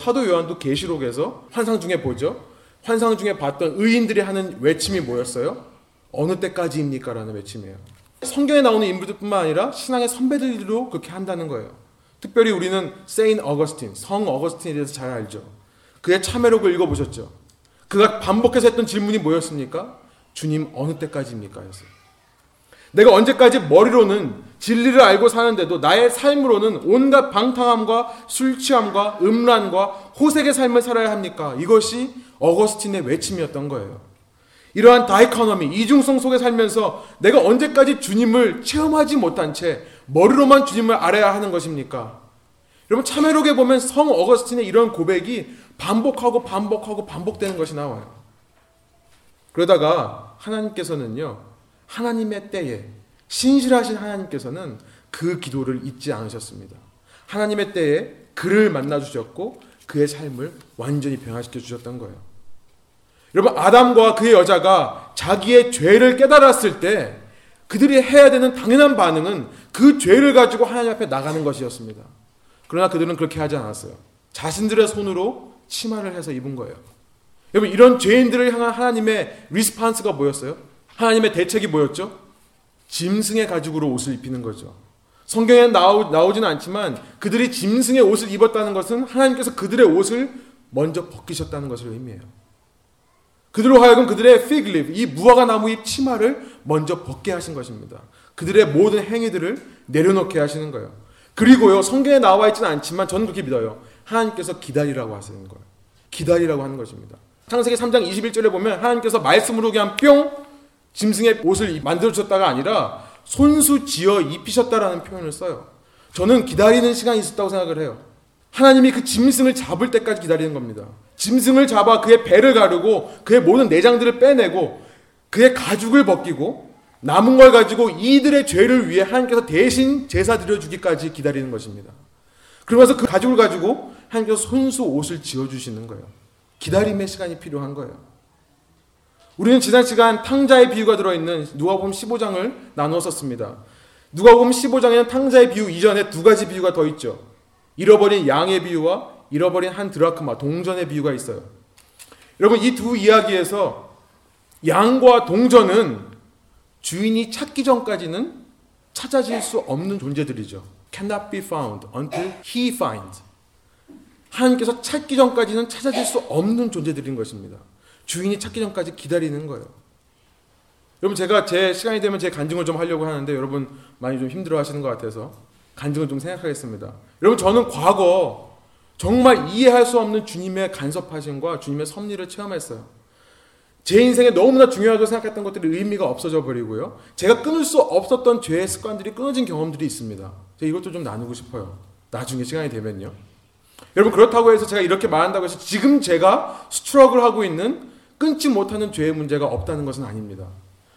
사도 요한도 계시록에서 환상 중에 보죠. 환상 중에 봤던 의인들이 하는 외침이 뭐였어요? 어느 때까지입니까? 라는 외침이에요. 성경에 나오는 인물들뿐만 아니라 신앙의 선배들도 그렇게 한다는 거예요. 특별히 우리는 세인 어거스틴, 성 어거스틴에 대해서 잘 알죠. 그의 참회록을 읽어보셨죠. 그가 반복해서 했던 질문이 뭐였습니까? 주님 어느 때까지입니까? 였어요. 내가 언제까지 머리로는 진리를 알고 사는데도 나의 삶으로는 온갖 방탕함과 술 취함과 음란과 호색의 삶을 살아야 합니까? 이것이 어거스틴의 외침이었던 거예요. 이러한 다이커너미, 이중성 속에 살면서 내가 언제까지 주님을 체험하지 못한 채 머리로만 주님을 알아야 하는 것입니까? 여러분 참회록에 보면 성 어거스틴의 이런 고백이 반복하고 반복하고 반복되는 것이 나와요. 그러다가 하나님께서는요. 하나님의 때에 신실하신 하나님께서는 그 기도를 잊지 않으셨습니다. 하나님의 때에 그를 만나 주셨고 그의 삶을 완전히 변화시켜 주셨던 거예요. 여러분 아담과 그의 여자가 자기의 죄를 깨달았을 때 그들이 해야 되는 당연한 반응은 그 죄를 가지고 하나님 앞에 나가는 것이었습니다. 그러나 그들은 그렇게 하지 않았어요. 자신들의 손으로 치마를 해서 입은 거예요. 여러분 이런 죄인들을 향한 하나님의 리스판스가 뭐였어요? 하나님의 대책이 뭐였죠? 짐승의 가죽으로 옷을 입히는 거죠. 성경에 나오, 나오지는 않지만 그들이 짐승의 옷을 입었다는 것은 하나님께서 그들의 옷을 먼저 벗기셨다는 것을 의미해요. 그들로 하여금 그들의 fig 이 무화과 나무 잎 치마를 먼저 벗게 하신 것입니다. 그들의 모든 행위들을 내려놓게 하시는 거예요. 그리고요, 성경에 나와 있지는 않지만 저는 그렇게 믿어요. 하나님께서 기다리라고 하시는 거예요. 기다리라고 하는 것입니다. 창세기 3장 21절에 보면 하나님께서 말씀으로 그냥 뿅 짐승의 옷을 만들어 주셨다가 아니라 손수 지어 입히셨다라는 표현을 써요. 저는 기다리는 시간이 있었다고 생각을 해요. 하나님이 그 짐승을 잡을 때까지 기다리는 겁니다. 짐승을 잡아 그의 배를 가르고 그의 모든 내장들을 빼내고 그의 가죽을 벗기고 남은 걸 가지고 이들의 죄를 위해 하나님께서 대신 제사 드려주기까지 기다리는 것입니다. 그러면서 그 가죽을 가지고 하나님께서 손수 옷을 지어주시는 거예요. 기다림의 시간이 필요한 거예요. 우리는 지난 시간 탕자의 비유가 들어있는 누가복음 15장을 나누었었습니다. 누가복음 15장에는 탕자의 비유 이전에 두 가지 비유가 더 있죠. 잃어버린 양의 비유와 잃어버린 한 드라크마 동전의 비유가 있어요. 여러분 이 두 이야기에서 양과 동전은 주인이 찾기 전까지는 찾아질 수 없는 존재들이죠. cannot be found until he finds. 하나님께서 찾기 전까지는 찾아질 수 없는 존재들인 것입니다. 주인이 찾기 전까지 기다리는 거예요. 여러분 제가 제 시간이 되면 제 간증을 좀 하려고 하는데 여러분 많이 좀 힘들어 하시는 것 같아서 간증을 좀 생각하겠습니다. 여러분 저는 과거 정말 이해할 수 없는 주님의 간섭하심과 주님의 섭리를 체험했어요. 제 인생에 너무나 중요하다고 생각했던 것들이 의미가 없어져 버리고요. 제가 끊을 수 없었던 죄의 습관들이 끊어진 경험들이 있습니다. 제가 이것도 좀 나누고 싶어요. 나중에 시간이 되면요. 여러분 그렇다고 해서 제가 이렇게 말한다고 해서 지금 제가 스트럭을 하고 있는 끊지 못하는 죄의 문제가 없다는 것은 아닙니다.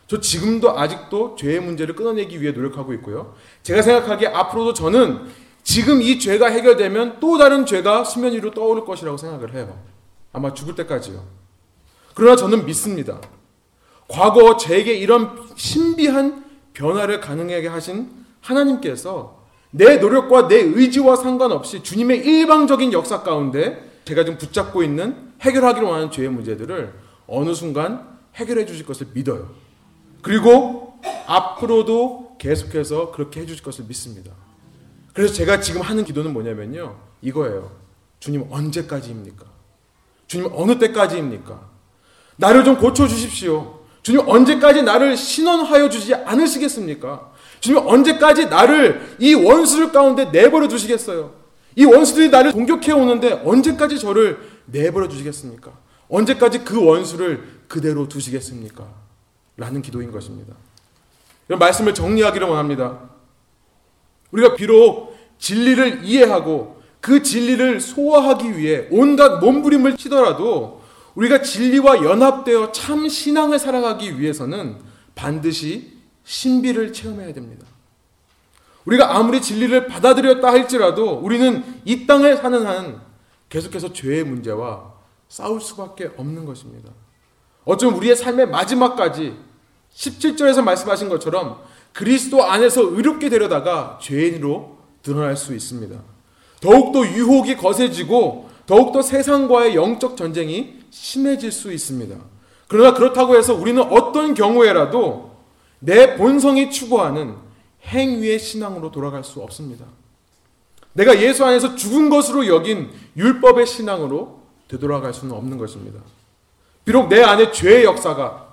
저 지금도 아직도 죄의 문제를 끊어내기 위해 노력하고 있고요. 제가 생각하기에 앞으로도 저는 지금 이 죄가 해결되면 또 다른 죄가 수면 위로 떠오를 것이라고 생각을 해요. 아마 죽을 때까지요. 그러나 저는 믿습니다. 과거 제게 이런 신비한 변화를 가능하게 하신 하나님께서 내 노력과 내 의지와 상관없이 주님의 일방적인 역사 가운데 제가 지금 붙잡고 있는 해결하기로 하는 죄의 문제들을 어느 순간 해결해 주실 것을 믿어요. 그리고 앞으로도 계속해서 그렇게 해 주실 것을 믿습니다. 그래서 제가 지금 하는 기도는 뭐냐면요. 이거예요. 주님 언제까지입니까? 주님 어느 때까지입니까? 나를 좀 고쳐 주십시오. 주님 언제까지 나를 신원하여 주지 않으시겠습니까? 주님 언제까지 나를 이 원수들 가운데 내버려 두시겠어요? 이 원수들이 나를 공격해 오는데 언제까지 저를 내버려 두시겠습니까? 언제까지 그 원수를 그대로 두시겠습니까? 라는 기도인 것입니다. 이런 말씀을 정리하기를 원합니다. 우리가 비록 진리를 이해하고 그 진리를 소화하기 위해 온갖 몸부림을 치더라도 우리가 진리와 연합되어 참 신앙을 살아가기 위해서는 반드시 신비를 체험해야 됩니다. 우리가 아무리 진리를 받아들였다 할지라도 우리는 이 땅에 사는 한 계속해서 죄의 문제와 싸울 수밖에 없는 것입니다. 어쩌면 우리의 삶의 마지막까지 17절에서 말씀하신 것처럼 그리스도 안에서 의롭게 되려다가 죄인으로 드러날 수 있습니다. 더욱더 유혹이 거세지고 더욱더 세상과의 영적 전쟁이 심해질 수 있습니다. 그러나 그렇다고 해서 우리는 어떤 경우에라도 내 본성이 추구하는 행위의 신앙으로 돌아갈 수 없습니다. 내가 예수 안에서 죽은 것으로 여긴 율법의 신앙으로 되돌아갈 수는 없는 것입니다. 비록 내 안에 죄의 역사가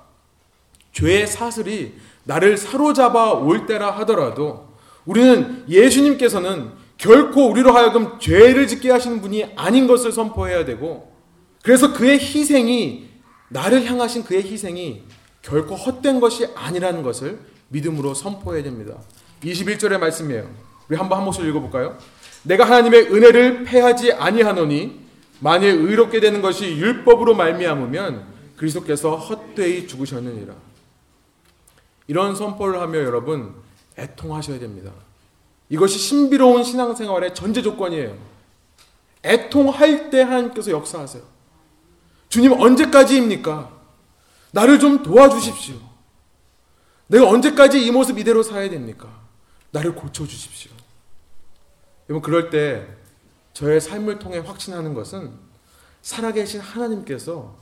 죄의 사슬이 나를 사로잡아 올 때라 하더라도 우리는 예수님께서는 결코 우리로 하여금 죄를 짓게 하시는 분이 아닌 것을 선포해야 되고 그래서 그의 희생이 나를 향하신 그의 희생이 결코 헛된 것이 아니라는 것을 믿음으로 선포해야 됩니다. 21절의 말씀이에요. 우리 한번 한 목소리 읽어볼까요? 내가 하나님의 은혜를 패하지 아니하노니 만일 의롭게 되는 것이 율법으로 말미암으면 그리스도께서 헛되이 죽으셨느니라. 이런 선포를 하며 여러분 애통하셔야 됩니다. 이것이 신비로운 신앙생활의 전제 조건이에요. 애통할 때 하나님께서 역사하세요. 주님 언제까지입니까? 나를 좀 도와주십시오. 내가 언제까지 이 모습 이대로 살아야 됩니까? 나를 고쳐주십시오. 여러분, 그럴 때 저의 삶을 통해 확신하는 것은 살아계신 하나님께서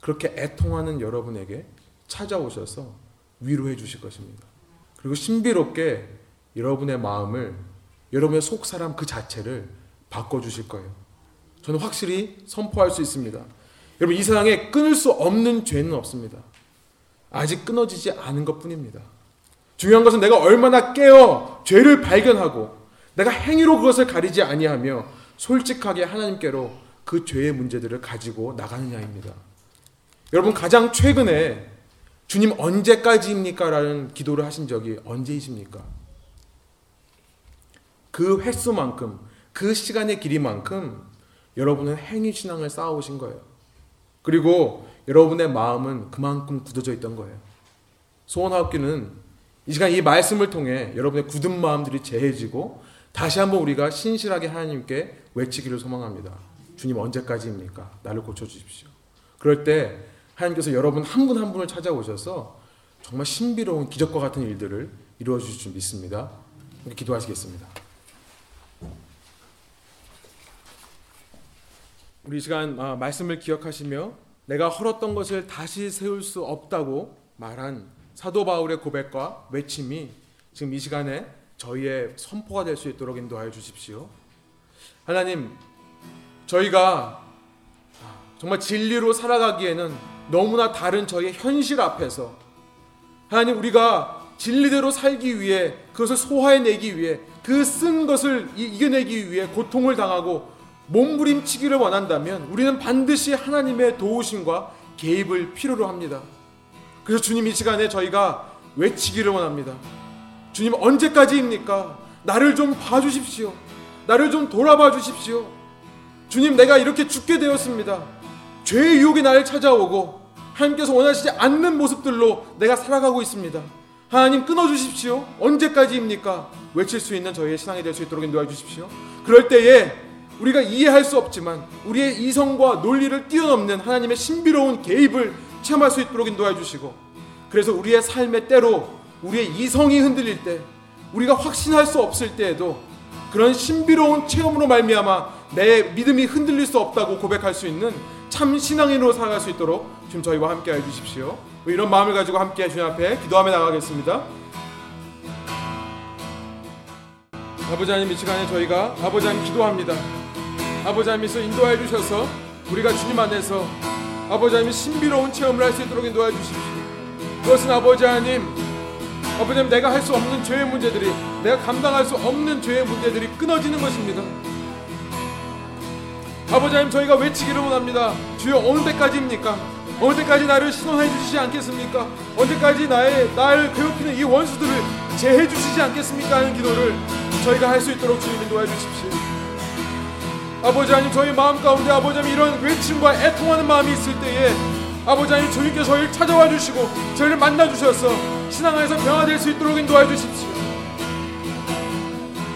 그렇게 애통하는 여러분에게 찾아오셔서 위로해 주실 것입니다. 그리고 신비롭게 여러분의 마음을, 여러분의 속 사람 그 자체를 바꿔주실 거예요. 저는 확실히 선포할 수 있습니다. 여러분, 이 세상에 끊을 수 없는 죄는 없습니다. 아직 끊어지지 않은 것 뿐입니다. 중요한 것은 내가 얼마나 깨어 죄를 발견하고 내가 행위로 그것을 가리지 아니하며 솔직하게 하나님께로 그 죄의 문제들을 가지고 나가느냐입니다. 여러분 가장 최근에 주님 언제까지입니까? 라는 기도를 하신 적이 언제이십니까? 그 횟수만큼 그 시간의 길이만큼 여러분은 행위 신앙을 쌓아오신 거예요. 그리고 여러분의 마음은 그만큼 굳어져 있던 거예요. 소원하옵기는 이 시간 이 말씀을 통해 여러분의 굳은 마음들이 재해지고 다시 한번 우리가 신실하게 하나님께 외치기를 소망합니다. 주님 언제까지입니까? 나를 고쳐주십시오. 그럴 때 하나님께서 여러분 한 분한 분을 찾아오셔서 정말 신비로운 기적과 같은 일들을 이루어 주실 줄 믿습니다. 기도하시겠습니다. 우리 시간 아, 말씀을 기억하시며 내가 헐었던 것을 다시 세울 수 없다고 말한 사도 바울의 고백과 외침이 지금 이 시간에 저희의 선포가 될 수 있도록 인도하여 주십시오. 하나님, 저희가 정말 진리로 살아가기에는 너무나 다른 저희의 현실 앞에서 하나님 우리가 진리대로 살기 위해 그것을 소화해내기 위해 그 쓴 것을 이겨내기 위해 고통을 당하고 몸부림치기를 원한다면 우리는 반드시 하나님의 도우심과 개입을 필요로 합니다. 그래서 주님 이 시간에 저희가 외치기를 원합니다. 주님 언제까지입니까? 나를 좀 봐주십시오. 나를 좀 돌아봐 주십시오. 주님 내가 이렇게 죽게 되었습니다. 죄의 유혹이 나를 찾아오고 하나님께서 원하시지 않는 모습들로 내가 살아가고 있습니다. 하나님 끊어주십시오. 언제까지입니까? 외칠 수 있는 저희의 신앙이 될 수 있도록 인도해 주십시오. 그럴 때에 우리가 이해할 수 없지만 우리의 이성과 논리를 뛰어넘는 하나님의 신비로운 개입을 체험할 수 있도록 인도해 주시고 그래서 우리의 삶의 때로 우리의 이성이 흔들릴 때 우리가 확신할 수 없을 때에도 그런 신비로운 체험으로 말미암아 내 믿음이 흔들릴 수 없다고 고백할 수 있는 참 신앙인으로 살아갈 수 있도록 지금 저희와 함께 해 주십시오. 이런 마음을 가지고 함께 주님 앞에 기도하며 나가겠습니다. 아버지 하나님 이 시간에 저희가 아버지 하나님 기도합니다. 아버지 하나님께서 인도해 주셔서 우리가 주님 안에서 아버지 하나님 신비로운 체험을 할 수 있도록 인도해 주십시오. 그것은 아버지 하나님 아버지 하나님 내가 할 수 없는 죄의 문제들이 내가 감당할 수 없는 죄의 문제들이 끊어지는 것입니다. 아버지 하나님 저희가 외치기를 원합니다. 주여 어느 때까지입니까? 어느 때까지 나를 신원해 주시지 않겠습니까? 언제까지 나의 나를 괴롭히는 이 원수들을 제해 주시지 않겠습니까? 하는 기도를 저희가 할 수 있도록 주님 인도해 주십시오. 아버지 하나님 저희 마음 가운데 아버지 하나님 이런 외침과 애통하는 마음이 있을 때에 아버지 하나님 주님께서 저희를 찾아와 주시고 저희를 만나 주셔서 신앙 안에서 변화될 수 있도록 인도해 주십시오.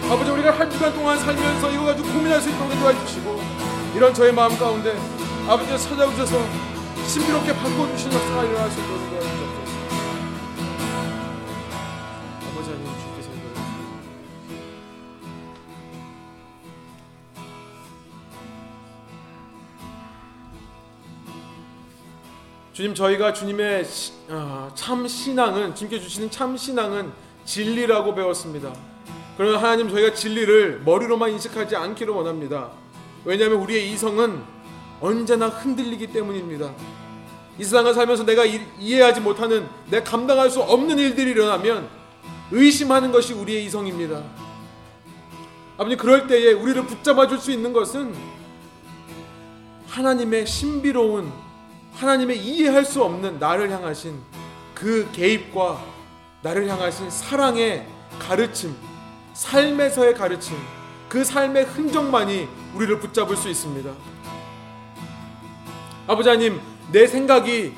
아버지 우리가 한 주간 동안 살면서 이거 가지고 고민할 수 있도록 인도해 주시고 이런 저의 마음 가운데 아버지가 찾아오셔서 신비롭게 바꿔주시는 역사가 일어날 수 있도록 인도해 주옵소서. 주님 저희가 주님의 시, 아, 참 신앙은 주님께 주시는 참 신앙은 진리라고 배웠습니다. 그러나 하나님 저희가 진리를 머리로만 인식하지 않기를 원합니다. 왜냐하면 우리의 이성은 언제나 흔들리기 때문입니다. 이 세상을 살면서 내가 이, 이해하지 못하는 내 감당할 수 없는 일들이 일어나면 의심하는 것이 우리의 이성입니다. 아버님 그럴 때에 우리를 붙잡아 줄 수 있는 것은 하나님의 신비로운 하나님의 이해할 수 없는 나를 향하신 그 개입과 나를 향하신 사랑의 가르침, 삶에서의 가르침, 그 삶의 흔적만이 우리를 붙잡을 수 있습니다. 아버지 하나님, 내 생각이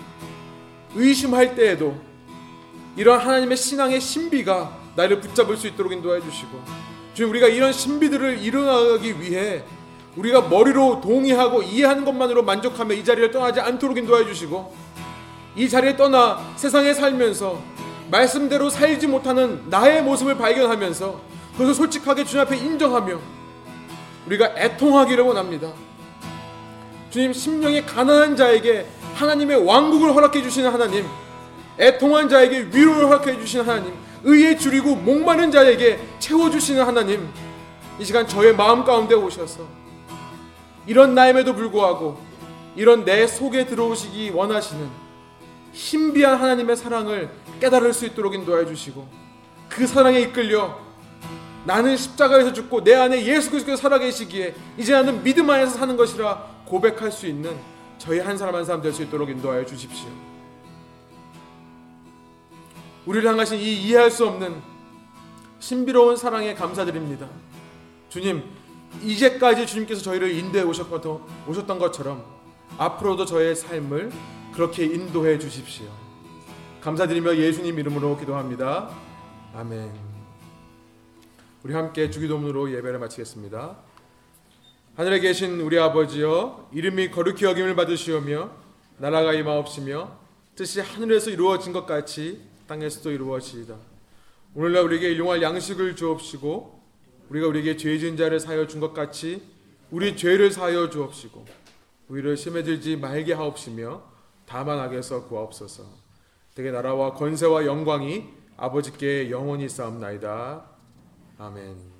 의심할 때에도 이런 하나님의 신앙의 신비가 나를 붙잡을 수 있도록 인도해 주시고 주님 우리가 이런 신비들을 이뤄나가기 위해 우리가 머리로 동의하고 이해하는 것만으로 만족하며 이 자리를 떠나지 않도록 인도해 주시고 이 자리에 떠나 세상에 살면서 말씀대로 살지 못하는 나의 모습을 발견하면서 그것을 솔직하게 주님 앞에 인정하며 우리가 애통하기를 원합니다. 주님 심령이 가난한 자에게 하나님의 왕국을 허락해 주시는 하나님, 애통한 자에게 위로를 허락해 주시는 하나님, 의에 줄이고 목마른 자에게 채워 주시는 하나님, 이 시간 저의 마음 가운데 오셔서 이런 나임에도 불구하고 이런 내 속에 들어오시기 원하시는 신비한 하나님의 사랑을 깨달을 수 있도록 인도해 주시고 그 사랑에 이끌려 나는 십자가에서 죽고 내 안에 예수 그리스도가 살아계시기에 이제 나는 믿음 안에서 사는 것이라 고백할 수 있는 저희 한 사람 한 사람 될 수 있도록 인도하여 주십시오. 우리를 향하신 이 이해할 수 없는 신비로운 사랑에 감사드립니다. 주님, 이제까지 주님께서 저희를 인도해 오셨던 것처럼 앞으로도 저의 삶을 그렇게 인도해 주십시오. 감사드리며 예수님 이름으로 기도합니다. 아멘. 우리 함께 주기도문으로 예배를 마치겠습니다. 하늘에 계신 우리 아버지여 이름이 거룩히 여김을 받으시오며 나라가 임하옵시며 뜻이 하늘에서 이루어진 것 같이 땅에서도 이루어지이다. 오늘날 우리에게 일용할 양식을 주옵시고 우리가 우리에게 죄 지은 자를 사하여 준 것 같이 우리 죄를 사하여 주옵시고 우리를 심에 들지 말게 하옵시며 다만 악에서 구하옵소서. 되게 나라와 권세와 영광이 아버지께 영원히 쌓옵나이다. 아멘.